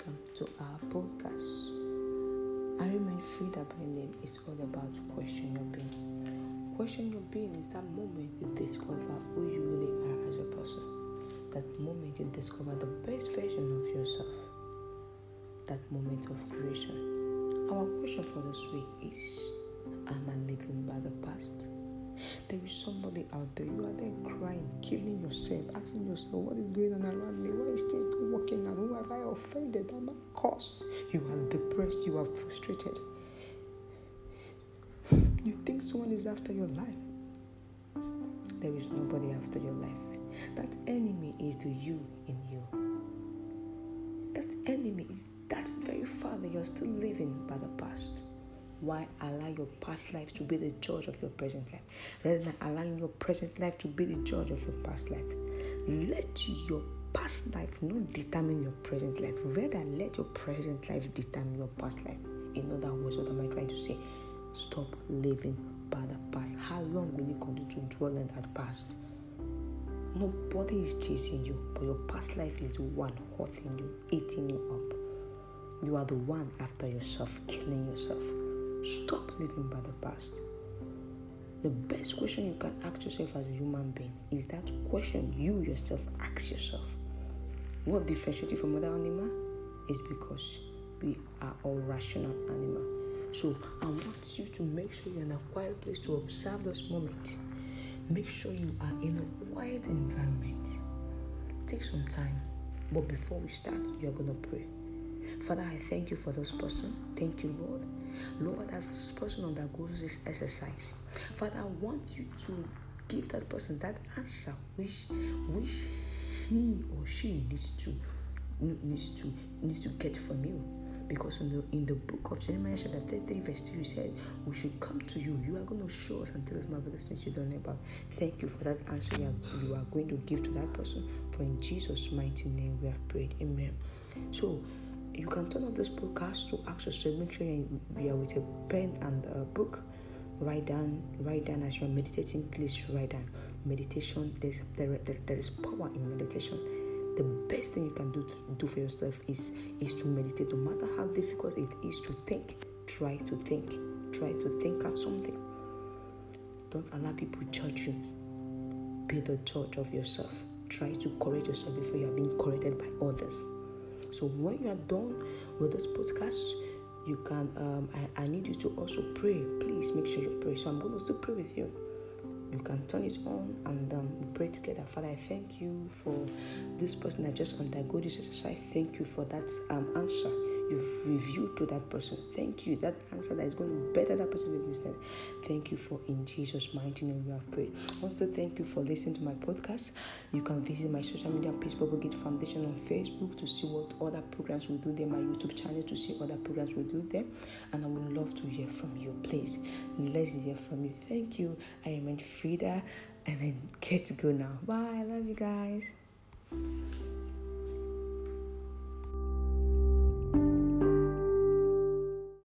to our podcast. I remain Frida by name. It's all about question your being. Question your being is that moment you discover who you really are as a person. That moment you discover the best version of yourself. That moment of creation. Our question for this week is Am I living by the past? There is somebody out there, you are there crying, killing yourself, asking yourself, What is going on around me? I offended? Am I cursed? You are depressed, you are frustrated. You think someone is after your life. There is nobody after your life. That enemy is the you in you. That enemy is that very father you're still living by the past. Why allow your past life to be the judge of your present life rather than allowing your present life to be the judge of your past life? Let your past life not determine your present life, rather, let your present life determine your past life. In other words, what am I trying to say? Stop living by the past. How long will you continue to dwell in that past? Nobody is chasing you, but your past life is the one hurting you, eating you up. You are the one after yourself, killing yourself. Stop living by the past. The best question you can ask yourself as a human being is that question you yourself ask yourself. What differentiates you from other animal is because we are all rational animal. So I want you to make sure you're in a quiet place to observe this moment. Make sure you are in a quiet environment. Take some time. But before we start, you're gonna pray. Father, I thank you for this person. Thank you, Lord. Lord, as this person undergoes this exercise, Father, I want you to give that person that answer which which he or she needs to needs to needs to get from you. Because in the in the book of Jeremiah chapter 33, verse 2, you said, We should come to you. You are going to show us and tell us marvelous things you don't know about. Thank you for that answer you are, you are going to give to that person. For in Jesus' mighty name we have prayed. Amen. So you can turn off this podcast to yourself, make sure you are with a pen and a book. Write down, write down as you're meditating, please write down. Meditation, there's, there, there, there is power in meditation. The best thing you can do to, do for yourself is, is to meditate. No matter how difficult it is to think, try to think. Try to think out something. Don't allow people to judge you. Be the judge of yourself. Try to correct yourself before you are being corrected by others. So when you are done with this podcast, you can. Um, I, I need you to also pray. Please make sure you pray. So I'm going to still pray with you. You can turn it on and um, we pray together. Father, I thank you for this person that just undergo this exercise. Thank you for that um, answer you've revealed to that person. Thank you. That answer that is going to better that person's existence. Thank you for in Jesus' mighty name we have prayed. Also, thank you for listening to my podcast. You can visit my social media page, Bubble Gate Foundation on Facebook to see what other programs we do there, my YouTube channel to see other programs we do there. And I would love to hear from you. Please, let's hear from you. Thank you. I remain Frida and I get to go now. Bye. I love you guys.